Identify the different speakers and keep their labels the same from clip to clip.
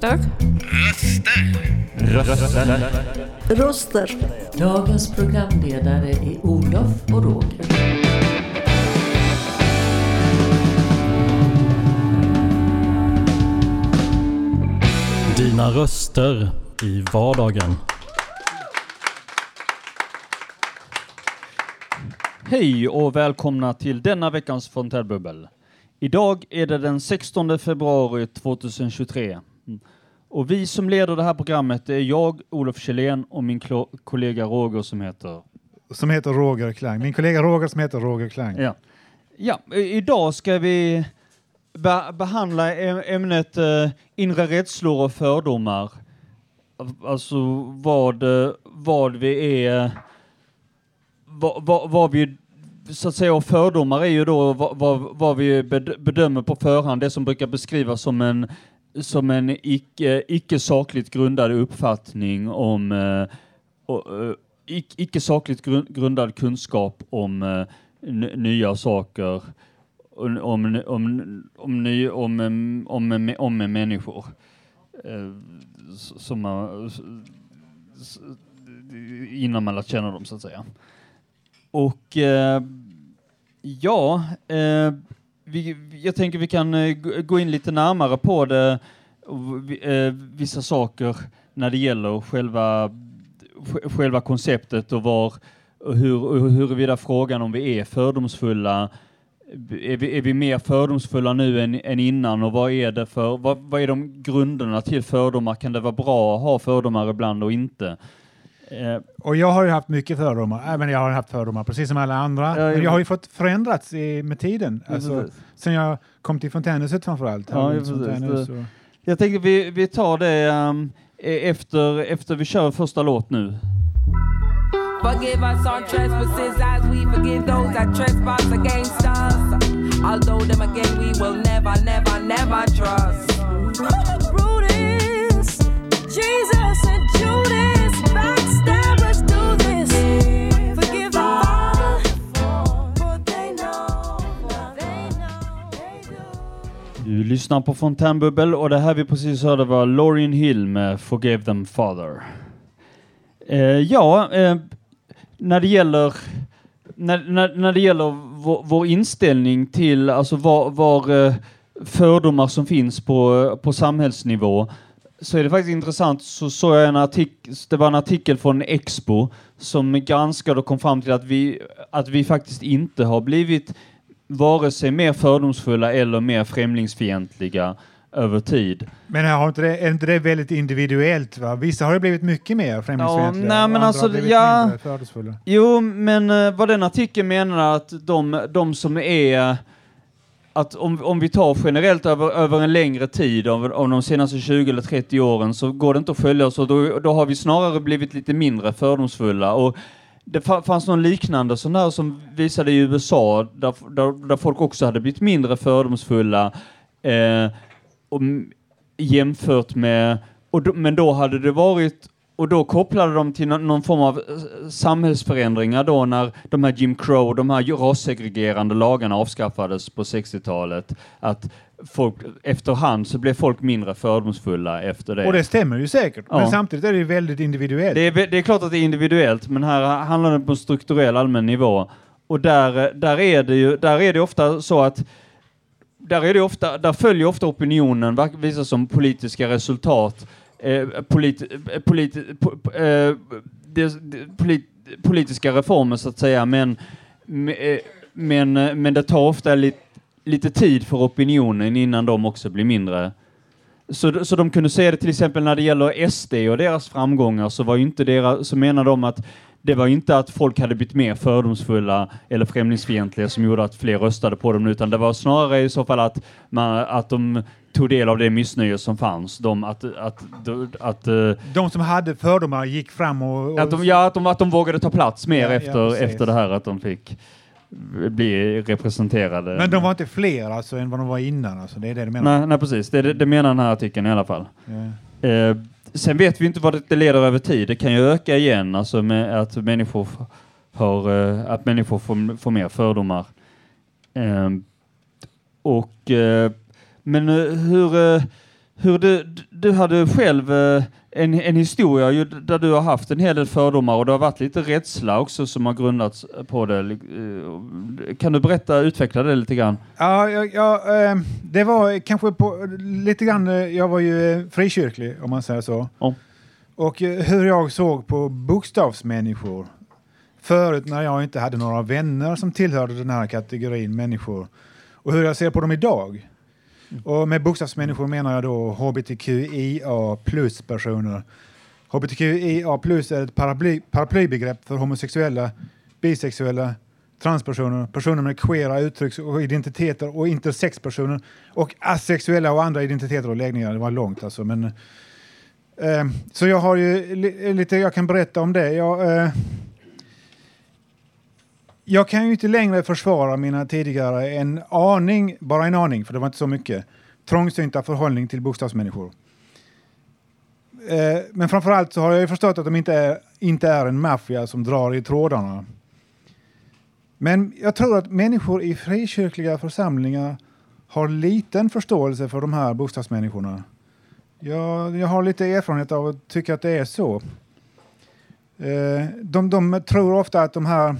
Speaker 1: Röster.
Speaker 2: Röster.
Speaker 3: Röster.
Speaker 4: Röster.
Speaker 1: Dagens programledare är Olof och Roger.
Speaker 5: Dina röster i vardagen. Hej och välkomna till denna veckans Fontänbubbel. Idag är det den 16 februari 2023. Och vi som leder det här programmet är jag, Olof Kjellén och min kollega Roger som heter...
Speaker 6: som heter Roger Klang. Min kollega Roger som heter Roger Klang.
Speaker 5: Ja, ja idag ska vi be behandla ämnet eh, inre rädslor och fördomar. Alltså vad, eh, vad vi är, vad, vad, vad vi så att säga, och fördomar är ju då vad, vad, vad vi bed- bedömer på förhand, det som brukar beskrivas som en, som en icke, icke sakligt grundad uppfattning om, eh, och, eh, ic- icke sakligt grundad kunskap om eh, nya saker, om, om, om, om, ny, om, om, om, om människor. Som man, innan man lärt känna dem så att säga. Och ja, vi, jag tänker vi kan eh, gå- in lite närmare på det, eh, vissa saker när det gäller själva, själva konceptet och var, hur, huruvida frågan om vi är fördomsfulla är vi, är vi mer fördomsfulla nu än, än innan och vad är det för, vad, vad är de grunderna till fördomar? Kan det vara bra att ha fördomar ibland och inte? Eh,
Speaker 6: Och jag har ju haft mycket fördomar, även jag har haft fördomar precis som alla andra.
Speaker 5: Ja,
Speaker 6: Men jag har ju fått förändrats i, med tiden. Alltså, sen jag kom till fontänhuset framförallt.
Speaker 5: Ja.
Speaker 6: Fontänhus och-
Speaker 5: Jag tänker vi, vi tar det um, efter, efter vi kör första låt nu.
Speaker 7: Forgive us our trespasses as we forgive those that trespass against us. Although them again we will never, never, never trust.
Speaker 4: Brutus, Jesus and Judas,
Speaker 5: Du lyssnar på Fontänbubbel och det här vi precis hörde var Lauryn Hill med Forgive them father. Eh, ja, eh, när det gäller när, när, när det gäller vår, vår inställning till alltså var, var eh, fördomar som finns på, på samhällsnivå så är det faktiskt intressant så såg jag en artikel, det var en artikel från Expo som granskade och kom fram till att vi, att vi faktiskt inte har blivit vare sig mer fördomsfulla eller mer främlingsfientliga över tid.
Speaker 6: Men har inte det, är inte det väldigt individuellt? Va? Vissa har ju blivit mycket mer främlingsfientliga
Speaker 5: nej, men
Speaker 6: och
Speaker 5: alltså,
Speaker 6: har blivit
Speaker 5: ja.
Speaker 6: mindre fördomsfulla.
Speaker 5: Jo, men uh, vad den artikeln menar att de, de som är att om, om vi tar generellt över, över en längre tid av, av de senaste 20 eller 30 åren så går det inte att följa oss och då, då har vi snarare blivit lite mindre fördomsfulla. Och det fanns någon liknande sån där som visade i USA där, där, där folk också hade blivit mindre fördomsfulla eh, och, jämfört med, och då, men då hade det varit och då kopplade de till någon, form av eh, samhällsförändringar då när de här Jim Crow, de här rassegregerande lagarna avskaffades på 60-talet. Att folk, efterhand så blev folk mindre fördomsfulla efter det.
Speaker 6: Och det stämmer ju säkert.
Speaker 5: Ja.
Speaker 6: Men samtidigt är det väldigt individuellt.
Speaker 5: Det är, det är klart att det är individuellt, men här handlar det på en strukturell allmän nivå. Och där, där, är det ju, där är det ofta så att där, är det ofta, där följer ofta opinionen, visar som politiska resultat, eh, polit, eh, polit, po, po- eh, det, det, polit, politiska reformer så att säga, men, me- eh, men, eh, men det tar ofta lite, lite tid för opinionen innan de också blir mindre så, så de kunde säga det till exempel när det gäller SD och deras framgångar så var ju inte deras, så menar de att det var inte att folk hade blivit mer fördomsfulla eller främlingsfientliga som gjorde att fler röstade på dem, utan det var snarare i så fall att, man, att de tog del av det missnöje som fanns. De, att, att, att, eh,
Speaker 6: De som hade fördomar gick fram och... och
Speaker 5: att, de, ja, att, de, att de vågade ta plats mer
Speaker 6: Ja, ja,
Speaker 5: efter,
Speaker 6: precis.
Speaker 5: efter det här, att de fick bli representerade.
Speaker 6: Men de var inte fler alltså än vad de var innan. Alltså. Det är det du menar?
Speaker 5: nej, nej, precis. Det, det, det menar den här artikeln i alla fall.
Speaker 6: Ja.
Speaker 5: Eh, sen vet vi inte vad det- leder över tid. Det kan ju öka igen, alltså med att människor har, eh, att människor får, får mer fördomar. Eh, och, Men eh, hur, eh, hur du, du hade själv eh, en, en historia ju där du har haft en hel del fördomar och det har varit lite rädsla också som har grundats på det. Eh, Kan du berätta, utveckla det lite grann?
Speaker 6: Ja, ja, eh, det var kanske på, lite grann, eh, jag var ju frikyrklig om man säger så.
Speaker 5: Ja.
Speaker 6: Och hur jag såg på bokstavsmänniskor. Förut när jag inte hade några vänner som tillhörde den här kategorin människor. Och hur jag ser på dem idag. Och med bokstavsmänniskor menar jag då hbtqia plus personer. hbtqia plus är ett paraply, paraplybegrepp för homosexuella, bisexuella, transpersoner, personer med queera uttrycks och identiteter och intersexpersoner och asexuella och andra identiteter och läggningar. Det var långt alltså. Men, eh, så jag har ju li, lite jag kan berätta om det. Jag, eh, jag kan ju inte längre försvara mina tidigare en aning, bara en aning, för det var inte så mycket, trångsynta förhållning till bokstavsmänniskor. Eh, men framförallt så har jag ju förstått att de inte är, inte är en maffia som drar i trådarna. Men jag tror att människor i frikyrkliga församlingar har liten förståelse för de här bokstavsmänniskorna. Jag, jag har lite erfarenhet av att tycka att det är så. Eh, de, de tror ofta att de här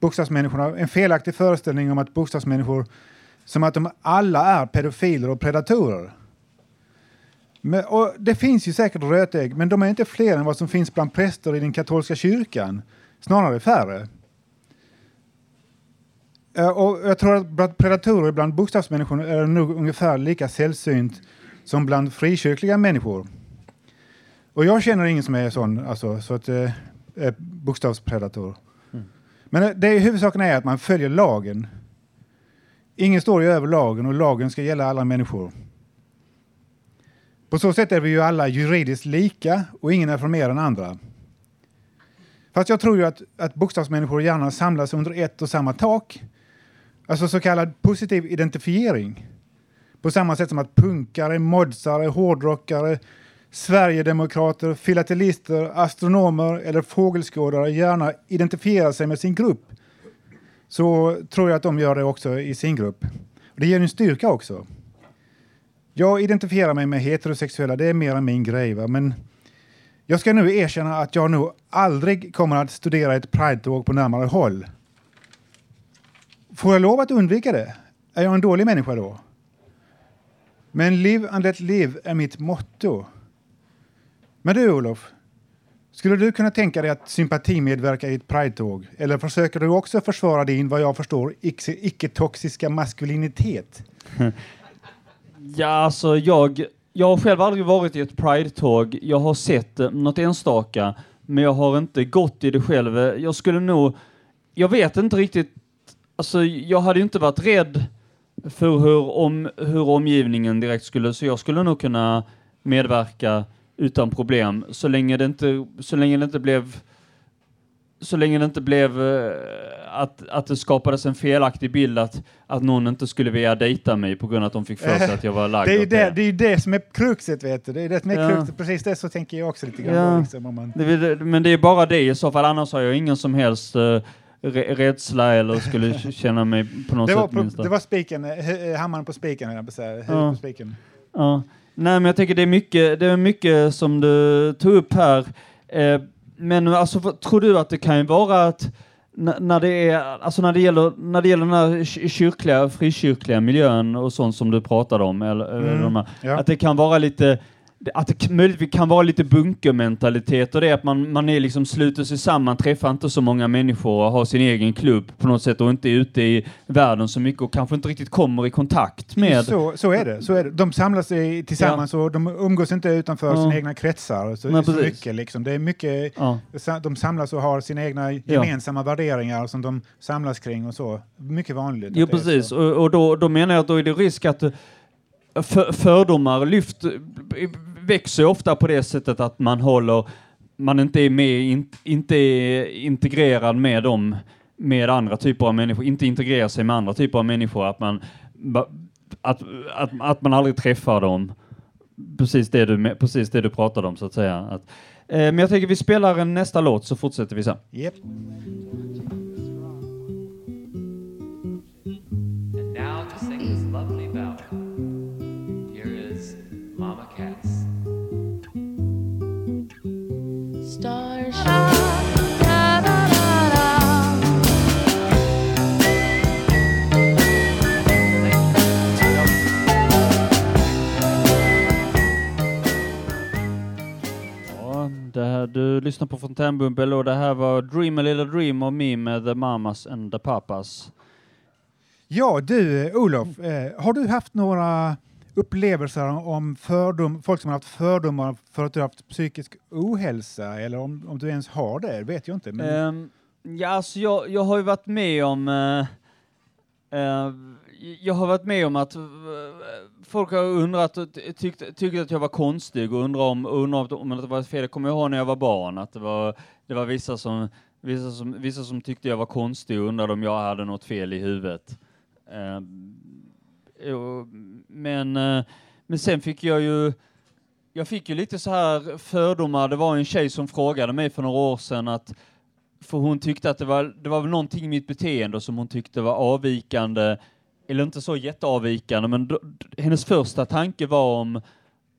Speaker 6: bokstavsmänniskorna, en felaktig föreställning om att bokstavsmänniskor som att de alla är pedofiler och predatorer. Men, och det finns ju säkert rötägg, men de är inte fler än vad som finns bland präster i den katolska kyrkan. Snarare färre. Och jag tror att bland predatorer bland bokstavsmänniskor är det nog ungefär lika sällsynt som bland frikyrkliga människor. Och jag känner ingen som är sån, alltså, så att, eh, är bokstavspredator. Men det det huvudsaken är att man följer lagen. Ingen står ju över lagen och lagen ska gälla alla människor. På så sätt är vi ju alla juridiskt lika och ingen är från mer än andra. Fast jag tror ju att, att bokstavsmänniskor gärna samlas under ett och samma tak. Alltså så kallad positiv identifiering. På samma sätt som att punkare, modsare, hårdrockare, Sverigedemokrater, filatelister, astronomer eller fågelskådare gärna identifierar sig med sin grupp så tror jag att de gör det också i sin grupp. Det ger en styrka också. Jag identifierar mig med heterosexuella, det är mer än min grej. Va? Men jag ska nu erkänna att jag nog aldrig kommer att studera ett Pride-tåg på närmare håll. Får jag lov att undvika det? Är jag en dålig människa då? Men live and let live är mitt motto. Men du Olof, skulle du kunna tänka dig att sympatimedverka i ett Pride-tåg? Eller försöker du också försvara din, vad jag förstår, icke-toxiska maskulinitet?
Speaker 5: Ja, alltså jag, jag har själv aldrig varit i ett Pride-tåg. Jag har sett eh, något enstaka, men jag har inte gått i det själv. Jag skulle nog, jag vet inte riktigt, alltså jag hade inte varit rädd för hur, om, hur omgivningen direkt skulle, så jag skulle nog kunna medverka utan problem så länge det inte, så länge det inte blev så länge det inte blev eh, att, att det skapades en felaktig bild att, att någon inte skulle vilja dejta mig på grund av att de fick för sig att jag var lagd
Speaker 6: Det är ju det, det, är det som är kruxet, vet du. Det är det som är
Speaker 5: Ja.
Speaker 6: kruxet. Precis det så tänker jag också lite grann.
Speaker 5: Ja.
Speaker 6: då, Liksom, om man...
Speaker 5: Det Men det är bara det i så fall, annars har jag ingen som helst uh, rädsla eller skulle känna mig på något
Speaker 6: det, var,
Speaker 5: sätt minst.
Speaker 6: det var spiken, eh, hammaren på spiken, höll jag på att säga.
Speaker 5: Ja.
Speaker 6: på spiken.
Speaker 5: Ja. Nej, men jag tänker det är mycket, det är mycket som du tog upp här. Eh, men alltså, vad- tror du att det kan ju vara att när det är, alltså när det gäller, när det gäller den här ky- kyrkliga, frikyrkliga miljön och sånt som du pratade om, eller, eller
Speaker 6: Mm,
Speaker 5: de här,
Speaker 6: ja.
Speaker 5: att det kan vara lite att det möjligtvis kan vara lite bunkermentalitet och det att man, man är liksom sluter sig samman, träffar inte så många människor och har sin egen klubb på något sätt och inte är ute i världen så mycket och kanske inte riktigt kommer i kontakt med
Speaker 6: Så, så, är det, så är det. De samlar sig tillsammans och de umgås inte utanför
Speaker 5: Ja.
Speaker 6: sina egna kretsar. Så,
Speaker 5: Nej,
Speaker 6: så mycket, liksom. Det är mycket
Speaker 5: Ja.
Speaker 6: de samlas och har sina egna gemensamma värderingar som de samlas kring och så. Mycket vanligt.
Speaker 5: Jo, precis. Och, och då, då menar jag att då är det risk att eh, för, fördomar lyft, växer ofta på det sättet att man håller, man inte är med, in, inte är integrerad med dem, med andra typer av människor, inte integrerar sig med andra typer av människor, att man, att, att, att man aldrig träffar dem. Precis det du, precis det du pratade om så att säga. Att, eh, men jag tänker vi spelar nästa låt så fortsätter vi sen.
Speaker 2: Yep.
Speaker 5: Du lyssnar på Fontänbubbel och det här var Dream a little dream of me med The Mamas and the Papas.
Speaker 6: Ja, du eh, Olof, eh, har du haft några upplevelser om fördom, folk som har haft fördomar för att du har haft psykisk ohälsa eller om, om du ens har det? vet jag inte. Men,
Speaker 5: Ehm, ja, alltså jag, jag har ju varit med om eh, eh, jag har varit med om att folk har undrat och tyckt, tyckt att jag var konstig och undrar om, undrar om det var fel. Jag kommer ihåg när jag var barn att det var, det var vissa, som, vissa, som, vissa som tyckte jag var konstig och undrade om jag hade något fel i huvudet. Eh, men, eh, men sen fick jag ju jag fick ju lite så här fördomar. Det var en tjej som frågade mig för några år sedan att för hon tyckte att det var, det var någonting i mitt beteende som hon tyckte var avvikande, eller inte så jätteavvikande, men då, hennes första tanke var om,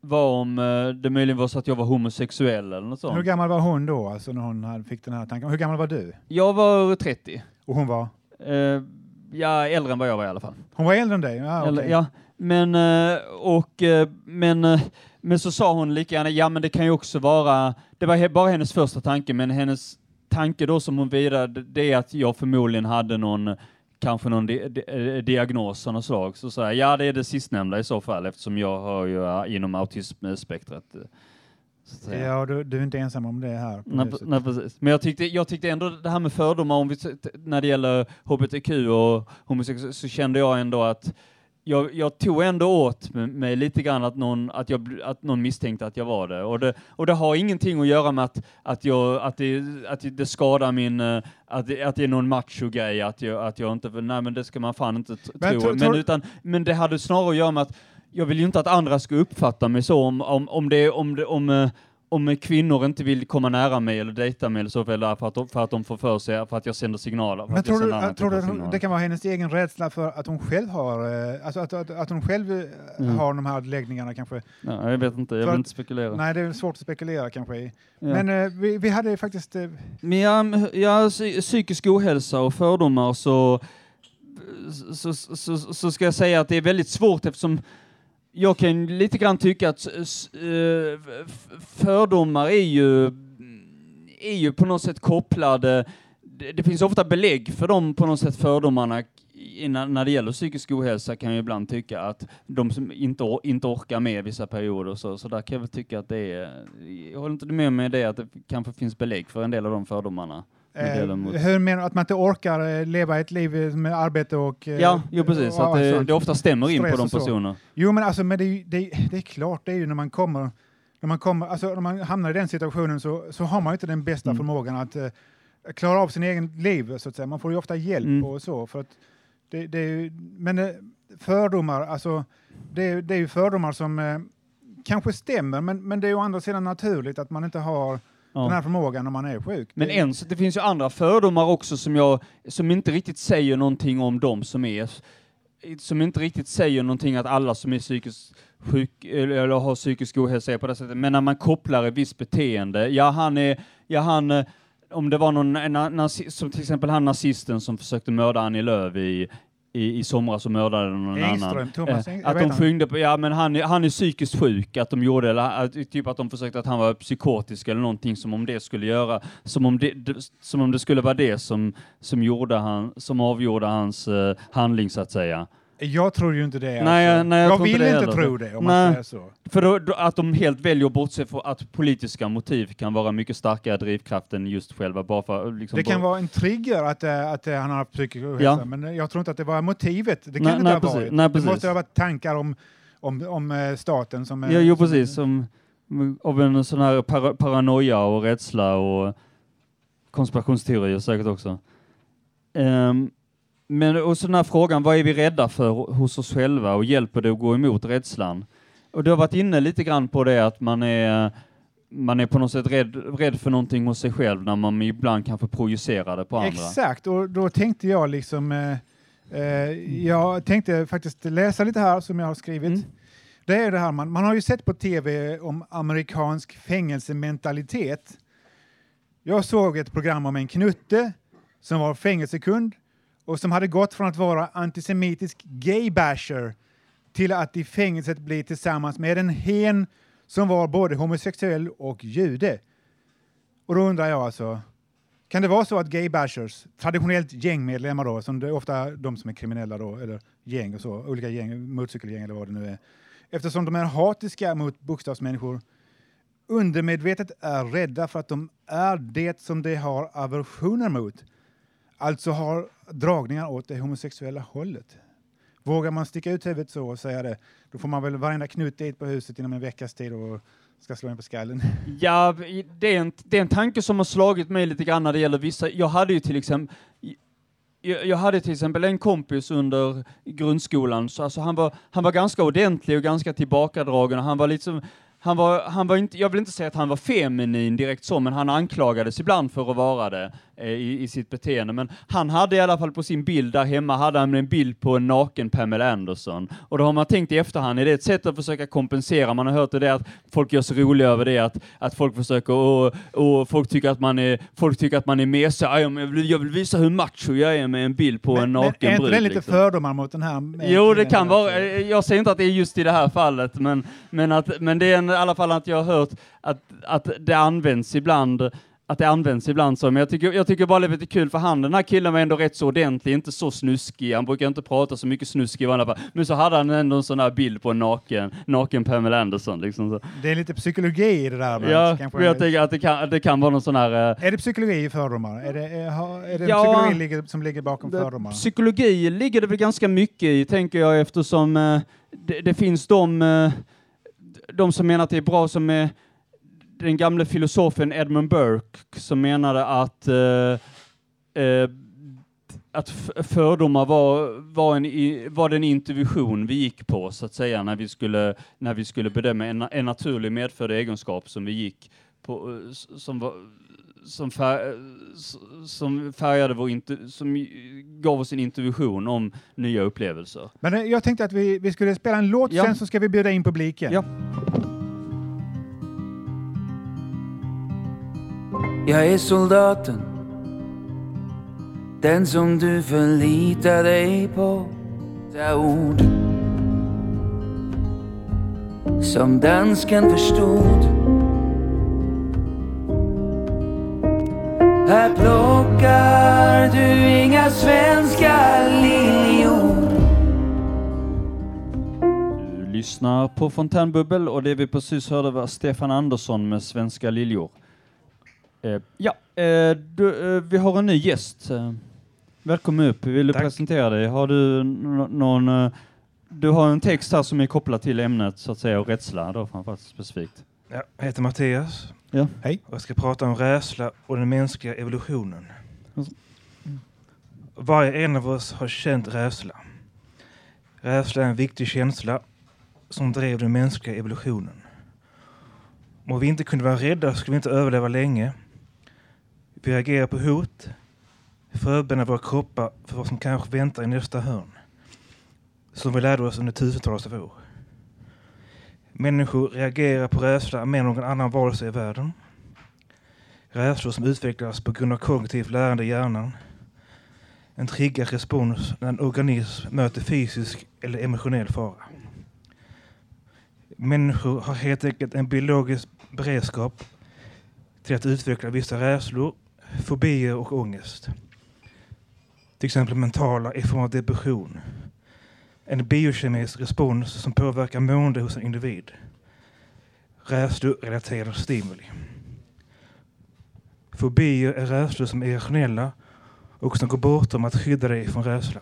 Speaker 5: var om eh, det möjligen var så att jag var homosexuell eller något
Speaker 6: Hur
Speaker 5: sånt.
Speaker 6: gammal var hon då, alltså när hon fick den här tanken? Hur gammal var du?
Speaker 5: Jag var 30.
Speaker 6: Och hon var?
Speaker 5: Eh, ja, äldre än vad jag var i alla fall.
Speaker 6: Hon var äldre än dig? Ja,
Speaker 5: Eller,
Speaker 6: okej.
Speaker 5: ja, men, eh, och, men, men så sa hon lika gärna, ja men det kan ju också vara, det var bara hennes första tanke, men hennes tanke då som hon vidare, det är att jag förmodligen hade någon, kanske någon di di eh, diagnos av något slag. Så jag, ja det är det sistnämnda i så fall, eftersom jag har ju inom autismspektrat. eh.
Speaker 6: Ja, du, du är inte ensam om det här.
Speaker 5: Nej, nej, precis. Men jag tyckte, jag tyckte ändå det här med fördomar om vi, när det gäller hbtq och homosexuella så kände jag ändå att jag, jag tog ändå åt mig, lite grann att någon, att, jag, att någon misstänkte att jag var det. Och det, och det har ingenting att göra med att, att, jag, att, det, att det skadar min, eh, att det, att det är någon macho-grej, att jag, att jag inte, nej men det ska man fan inte
Speaker 6: Men
Speaker 5: tro. men, utan, men det hade snarare att göra med att jag vill ju inte att andra ska uppfatta mig så om, om, om det, om det, om, eh, om kvinnor inte vill komma nära mig eller dejta mig eller så, för att, de, för att de får för sig, för att jag sänder signaler.
Speaker 6: Men tror du, tror du hon- det kan vara hennes egen rädsla för att hon själv har, eh, alltså att, att, att hon själv eh,
Speaker 5: Mm.
Speaker 6: har de här läggningarna kanske?
Speaker 5: Ja, jag vet inte, jag
Speaker 6: För
Speaker 5: vill inte spekulera.
Speaker 6: Nej, det är svårt att spekulera kanske.
Speaker 5: Ja.
Speaker 6: Men eh, vi, vi hade faktiskt, eh,
Speaker 5: Men ja, ja, psy- psykisk ohälsa och fördomar så, så, så, så, så ska jag säga att det är väldigt svårt eftersom jag kan lite grann tycka att eh, fördomar är ju, är ju på något sätt kopplade, det, finns ofta belägg för dem på något sätt fördomarna när, det gäller psykisk ohälsa kan jag ibland tycka att de som inte, or- inte orkar med vissa perioder så, så där kan jag väl tycka att det är, jag håller inte med mig i det att det kanske finns belägg för en del av de fördomarna det
Speaker 6: eh, hur menar du att man inte orkar eh, leva ett liv eh, med arbete och...
Speaker 5: Ja, jo precis,
Speaker 6: och
Speaker 5: att det, det ofta stämmer in på de personerna.
Speaker 6: Jo, men alltså, men det, det, det är klart, det är ju när man kommer, när man kommer, alltså när man hamnar i den situationen så, så har man ju inte den bästa
Speaker 5: Mm.
Speaker 6: förmågan att eh, klara av sin egen liv, så att säga. Man får ju ofta hjälp
Speaker 5: Mm.
Speaker 6: och så. För att det, det är ju, men fördomar, alltså, det, är- det är ju fördomar som eh, kanske stämmer, men, men det är ju å andra sidan naturligt att man inte har
Speaker 5: Ja.
Speaker 6: den här förmågan när man är sjuk.
Speaker 5: Men
Speaker 6: det,
Speaker 5: en, det finns ju andra fördomar också som, jag, som inte riktigt säger någonting om dem som är som inte riktigt säger någonting att alla som är psykiskt sjuk eller, har psykisk ohälsa är på det sättet. Men när man kopplar ett visst beteende, ja han är, ja han, eh, om det var någon, en, nazi- som till exempel han nazisten som försökte mörda Annie Lööf i, i, i somras och mördade någon
Speaker 6: Engström,
Speaker 5: annan.
Speaker 6: Thomas
Speaker 5: Eh,
Speaker 6: Eng-
Speaker 5: att
Speaker 6: vad
Speaker 5: de skyngde på, ja men han, han är psykiskt sjuk, att de gjorde, eller att, typ att de försökte att han var psykotisk eller någonting som om det skulle göra, som om det, som om det skulle vara det som, som gjorde han, som avgjorde hans eh, handling så att säga.
Speaker 6: Jag tror ju inte det.
Speaker 5: Nej,
Speaker 6: alltså.
Speaker 5: nej, jag
Speaker 6: jag
Speaker 5: inte
Speaker 6: vill
Speaker 5: det
Speaker 6: inte
Speaker 5: heller.
Speaker 6: tro det, om
Speaker 5: Nej.
Speaker 6: man säger så.
Speaker 5: För då, då, att de helt väljer att bortse från att politiska motiv kan vara mycket starkare drivkraft än just själva bara för liksom
Speaker 6: Det kan
Speaker 5: bara,
Speaker 6: vara en trigger att, eh, att eh, han har haft psykisk ohälsa,
Speaker 5: Ja.
Speaker 6: men jag tror inte att det var motivet. Det kan
Speaker 5: Nej,
Speaker 6: inte
Speaker 5: nej,
Speaker 6: ha
Speaker 5: precis.
Speaker 6: varit.
Speaker 5: Nej,
Speaker 6: det
Speaker 5: precis.
Speaker 6: måste ha varit tankar om, om, om eh, staten som...
Speaker 5: Ja, jo
Speaker 6: som-
Speaker 5: precis, som, av en sån här para, paranoia och rädsla och konspirationsteorier säkert också. Ehm, men och så den här frågan, vad är vi rädda för hos oss själva och hjälper det att gå emot rädslan? Och du har varit inne lite grann på det att man är man är på något sätt rädd, rädd för någonting hos sig själv när man ibland kanske projicerar det på andra.
Speaker 6: Exakt, och då tänkte jag liksom... Eh, eh, jag tänkte faktiskt läsa lite här som jag har skrivit.
Speaker 5: Mm.
Speaker 6: Det är det här, man, man har ju sett på tv om amerikansk fängelsementalitet. Jag såg ett program om en knutte som var fängelsekund och som hade gått från att vara antisemitisk gay-basher till att i fängelset bli tillsammans med en hen som var både homosexuell och jude. Och då undrar jag alltså, kan det vara så att gay bashers, traditionellt gängmedlemmar då, som det är ofta de som är kriminella då, eller gäng och så, olika gäng, motorcykelgäng eller vad det nu är, eftersom de är hatiska mot bokstavsmänniskor, undermedvetet är rädda för att de är det som de har aversioner mot, alltså har dragningar åt det homosexuella hållet. Vågar man sticka ut huvudet så och säga det, då får man väl varenda knut dit på huset inom en veckas tid och ska slå in på skallen.
Speaker 5: Ja, det är, en, det är en tanke som har slagit mig lite grann när det gäller vissa. Jag hade ju till exempel jag, jag hade till exempel en kompis under grundskolan, så alltså han, var, han var ganska ordentlig och ganska tillbakadragen och han var liksom han var, han var inte, jag vill inte säga att han var feminin direkt så, men han anklagades ibland för att vara det eh, i, i sitt beteende. Men han hade i alla fall på sin bild där hemma, hade han en bild på en naken Pamela Anderson. Och då har man tänkt i efterhand, är det ett sätt att försöka kompensera? Man har hört det att folk gör sig roliga över det, att, att folk försöker, och, och folk tycker att man är, folk tycker att man är mesig. "Aj, men Jag vill, jag vill visa hur macho jag är med en bild på en naken
Speaker 6: är inte
Speaker 5: brud.
Speaker 6: det lite
Speaker 5: liksom.
Speaker 6: fördomar mot den här? eh,
Speaker 5: Jo, det kan vara. Eh, Jag säger inte att det är just i det här fallet, men, men, att, men det är en, i alla fall att jag har hört att, att det används ibland att det används ibland så, men jag tycker, jag tycker bara det är lite kul för han, den här killen var ändå rätt så ordentlig, inte så snuskig, han brukar inte prata så mycket snusk i vanliga fall, men så hade han ändå en sån här bild på en naken, naken Pamela Anderson liksom så.
Speaker 6: Det är lite psykologi i det där. men
Speaker 5: Ja,
Speaker 6: kanske-
Speaker 5: jag tänker att det kan, det kan vara någon sån här eh,
Speaker 6: Är det psykologi i fördomar? Är det, är, har- är det
Speaker 5: Ja.
Speaker 6: psykologi som ligger bakom fördomar?
Speaker 5: Psykologi ligger det väl ganska mycket i, tänker jag, eftersom eh, det, det finns de, eh, de som menar att det är bra som är den gamle filosofen Edmund Burke som menade att eh, eh, att fördomar var, var, en, var den intuition vi gick på, så att säga, när vi skulle, när vi skulle bedöma en, en naturlig medfödd egenskap som vi gick på, som var, som, fär, som färgade vår intu, som gav oss en intuition om nya upplevelser.
Speaker 6: Men eh, jag tänkte att vi, vi skulle spela en låt,
Speaker 5: Ja.
Speaker 6: sen så ska vi bjuda in publiken.
Speaker 5: Ja.
Speaker 2: Jag är soldaten. Den som du förlitar dig på. Ta ord Som dansken förstod. Här plockar du inga svenska liljor
Speaker 5: Du lyssnar på Fontänbubbel och det vi precis hörde var Stefan Andersson med Svenska liljor. Eh, ja, eh, du, eh, vi har en ny gäst. Välkommen upp. Vill du
Speaker 3: Tack.
Speaker 5: presentera dig? Har du någon... Du har en text här som är kopplad till ämnet så att säga och rädsla då framförallt specifikt.
Speaker 3: Ja, jag heter Mattias.
Speaker 5: Ja.
Speaker 6: Hej.
Speaker 3: Och jag ska prata om rädsla och den mänskliga evolutionen.
Speaker 5: Alltså.
Speaker 3: Varje en av oss har känt rädsla. Rädsla är en viktig känsla som drev den mänskliga evolutionen. Om vi inte kunde vara rädda skulle vi inte överleva länge. Vi reagerar på hot, förbereder våra kroppar för vad som kanske väntar i nästa hörn. Som vi lärde oss under tusentals av år. Människor reagerar på rädsla mer än någon annan varelse i världen. Rädslor som utvecklas på grund av kognitivt lärande i hjärnan. En triggad respons när en organism möter fysisk eller emotionell fara. Människor har helt enkelt en biologisk beredskap till att utveckla vissa rädslor, fobier och ångest. Till exempel mentala i form av depression. En biokemisk respons som påverkar mående hos en individ. Rädslorelaterade stimuli. Fobier är rädslor som är irrationella och som går bortom att skydda dig från rädsla.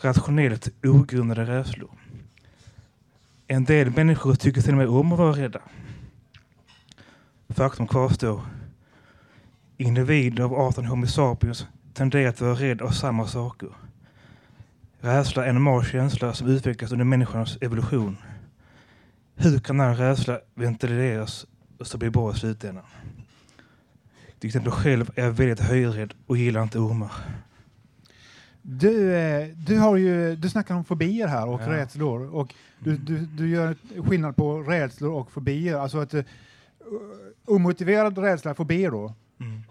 Speaker 3: Rationellt ogrundade rädslor. En del människor tycker till och med om att vara rädda. Faktum kvarstår. Individer av arten Homo sapiens tenderar att vara rädd av samma saker. Rädsla är en normal känsla som utvecklas under människans evolution. Hur kan den rädsla ventileras och så blir bra i slutändan? Till exempel själv är jag väldigt höjdrädd och gillar inte ormar.
Speaker 6: Du, eh, du, har ju, du snackar om fobier här och
Speaker 3: Ja.
Speaker 6: rädslor. Och du, du, du gör skillnad på rädslor och fobier. Alltså att eh, omotiverad rädsla, fobier då,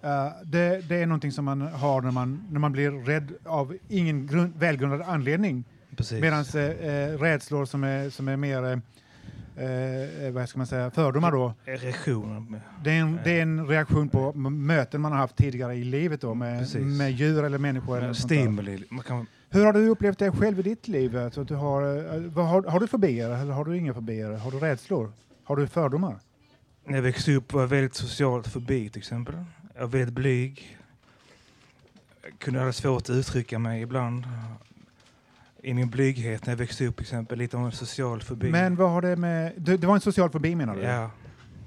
Speaker 6: Eh, det, det är någonting som man har när man, när man blir rädd av ingen grund, välgrundad anledning. Medan eh, eh, rädslor som är, som är mer eh, vad ska man säga, fördomar då.
Speaker 3: Reaktioner.
Speaker 6: Det är, en, det är en reaktion på möten man har haft tidigare i livet då med,
Speaker 3: Precis.
Speaker 6: med djur eller människor. Eller
Speaker 3: stimuli. Kan,
Speaker 6: Hur har du upplevt det själv i ditt liv? Alltså att du har, har, har du fobier eller har du inga fobier? Har du rädslor? Har du fördomar?
Speaker 3: när jag växte upp var jag väldigt socialt förbi till exempel. Jag var väldigt blyg. Jag kunde ha svårt att uttrycka mig ibland. I min blyghet när jag växte upp exempel, lite av en social fobi.
Speaker 6: Men vad har det med... Du, det var en social fobi menar du?
Speaker 3: Ja,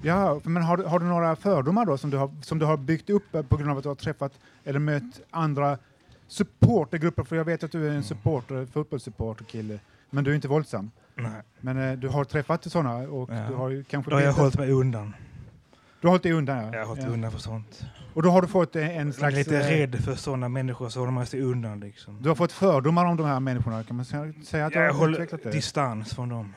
Speaker 6: Ja, men har, du- har du några fördomar då som du, har, som du har byggt upp på grund av att du har träffat eller mött andra supportergrupper? För jag vet att du är en supporter, fotbollssupporterkille, men du är inte våldsam.
Speaker 3: nej.
Speaker 6: Men eh, du har träffat sådana och
Speaker 3: Ja.
Speaker 6: du har ju kanske...
Speaker 3: Då har jag hållit mig undan.
Speaker 6: Du har hållit dig undan? Ja.
Speaker 3: Jag har hållit
Speaker 6: ja.
Speaker 3: undan för sånt.
Speaker 6: Och då har du fått eh, en
Speaker 3: Jag är
Speaker 6: slags...
Speaker 3: lite
Speaker 6: eh,
Speaker 3: rädd för sådana människor så håller man sig undan liksom.
Speaker 6: Du har fått fördomar om de här människorna, kan man säga, att du
Speaker 3: Jag håller distans från dem.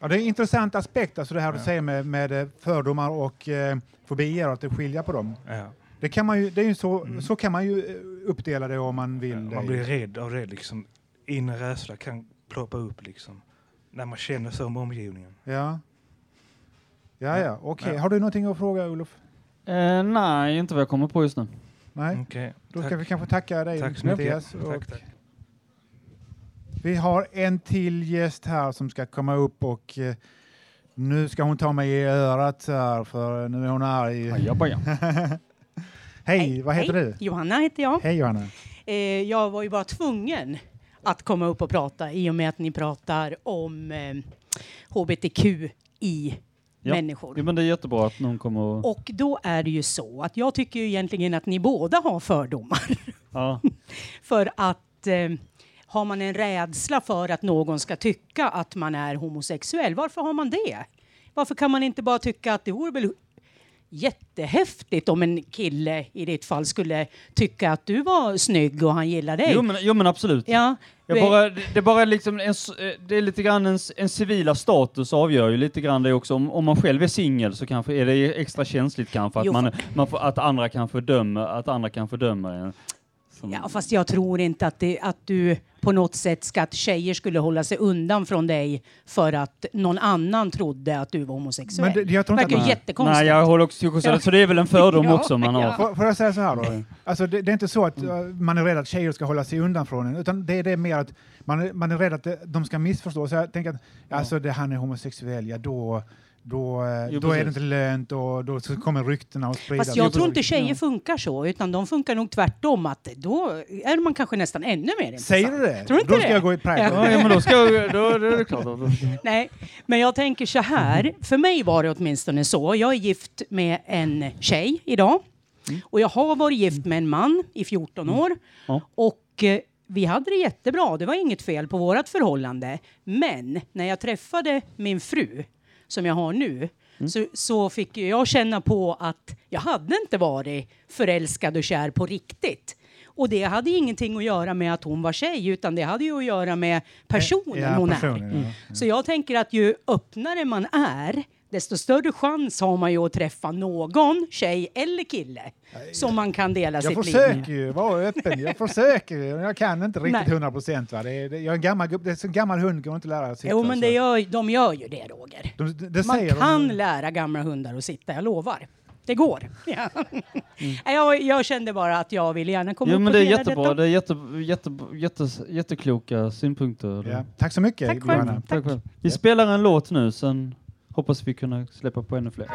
Speaker 6: Ja, det är en intressant aspekt, alltså det här du
Speaker 3: Ja.
Speaker 6: säger med, med eh, fördomar och eh, fobier att det skiljer på dem.
Speaker 3: Ja.
Speaker 6: Det kan man ju, det är ju så,
Speaker 3: Mm.
Speaker 6: så kan man ju uppdela det om man vill.
Speaker 3: Man
Speaker 6: det.
Speaker 3: blir rädd av det liksom. Inre rädsla kan ploppa upp liksom. När man känner så om omgivningen.
Speaker 6: Ja, ja, ja. okej.
Speaker 3: Ja.
Speaker 6: Har du någonting att fråga Olof?
Speaker 5: Eh, nej, inte vad jag kommer på just nu.
Speaker 6: Nej?
Speaker 3: Okej,
Speaker 6: Då
Speaker 3: tack.
Speaker 6: ska vi kanske tacka dig
Speaker 3: Tack så mycket.
Speaker 6: Mattias. Och
Speaker 3: Tack, tack.
Speaker 6: Vi har en till gäst här som ska komma upp och eh, nu ska hon ta mig i örat här för nu är hon arg.
Speaker 5: Ajabaja.
Speaker 6: Hej, vad heter
Speaker 8: Hej.
Speaker 6: du?
Speaker 8: Johanna heter jag.
Speaker 6: Hej Johanna.
Speaker 8: Eh, jag var ju bara tvungen att komma upp och prata i och med att ni pratar om eh, hbtqi-människor.
Speaker 5: Jo, men det är jättebra att någon kommer och...
Speaker 8: Och då är det ju så att jag tycker ju egentligen att ni båda har fördomar.
Speaker 5: Ja.
Speaker 8: för att eh, har man en rädsla för att någon ska tycka att man är homosexuell, varför har man det? Varför kan man inte bara tycka att det vore väl jättehäftigt om en kille i ditt fall skulle tycka att du var snygg och han gillar dig?
Speaker 5: Jo, men, jo men absolut.
Speaker 8: Ja,
Speaker 5: Jag bara, det det bara liksom en, eh, det är lite grann en, en civila status avgör ju lite grann det också. Om, om man själv är singel så kanske är det extra känsligt kanske att,
Speaker 8: Jo,
Speaker 5: man, man får, att andra kan fördöma, att andra kan fördöma en. Som,
Speaker 8: Ja, fast jag tror inte att, det, att du på något sätt ska att tjejer skulle hålla sig undan från dig för att någon annan trodde att du var homosexuell.
Speaker 6: Men det, jag tror inte
Speaker 8: Verkar
Speaker 6: att
Speaker 8: ju jättekonstigt.
Speaker 5: Nej, jag håller också
Speaker 8: Ja.
Speaker 5: så det är väl en fördom
Speaker 8: Ja,
Speaker 5: också man har.
Speaker 8: ja.
Speaker 6: Får, får jag säga så här då? Alltså det, det är inte så att uh, man är rädd att tjejer ska hålla sig undan från en, utan det är det mer att man är, man är rädd att de ska missförstå. Så jag tänker att alltså, det, han är homosexuell, ja då, då, eh,
Speaker 5: Jo,
Speaker 6: då är det inte lönt och då kommer ryktena och spridas.
Speaker 8: Fast jag tror inte tjejer funkar så, utan de funkar nog tvärtom. Att då är man kanske nästan ännu mer intressant.
Speaker 6: Säger du det?
Speaker 8: Tror du inte
Speaker 6: då ska
Speaker 8: det?
Speaker 6: jag gå i präk.
Speaker 5: Ja, ja, men då ska jag, då, då är det klart. Då,
Speaker 8: Nej, men jag tänker så här. För mig var det åtminstone så. Jag är gift med en tjej idag. Och jag har varit gift med en man i 14 år.
Speaker 5: Ja.
Speaker 8: Och eh, vi hade det jättebra. Det var inget fel på vårt förhållande. Men när jag träffade min fru, som jag har nu, så, så fick jag känna på att jag hade inte varit förälskad och kär på riktigt. Och det hade ingenting att göra med att hon var tjej, utan det hade ju att göra med personen
Speaker 6: Ja,
Speaker 8: hon är.
Speaker 6: personen, ja.
Speaker 8: Så jag tänker att ju öppnare man är, desto större chans har man ju att träffa någon tjej eller kille som man kan dela
Speaker 6: Jag
Speaker 8: sitt liv
Speaker 6: försöker
Speaker 8: med.
Speaker 6: ju vara öppen, jag försöker ju. Jag kan inte riktigt
Speaker 8: Nej.
Speaker 6: 100 procent. Jag är en gammal, gubb- det är så en gammal hund, går inte att lära sitta.
Speaker 8: Jo, men det gör, de gör ju det, Roger.
Speaker 6: de, det, det
Speaker 8: Man
Speaker 6: de.
Speaker 8: kan lära gamla hundar att sitta, jag lovar. Det går. Ja. jag, jag kände bara att jag ville gärna komma
Speaker 5: jo,
Speaker 8: upp
Speaker 5: men
Speaker 8: och
Speaker 5: det är jättebra.
Speaker 8: detta.
Speaker 5: Det är jätte, jätte, jätte, jättekloka synpunkter.
Speaker 6: Ja. Tack så mycket,
Speaker 8: Tack själv.
Speaker 6: Johanna.
Speaker 5: Tack själv. Vi spelar en låt nu, sen hoppas vi kunna släppa på ännu fler.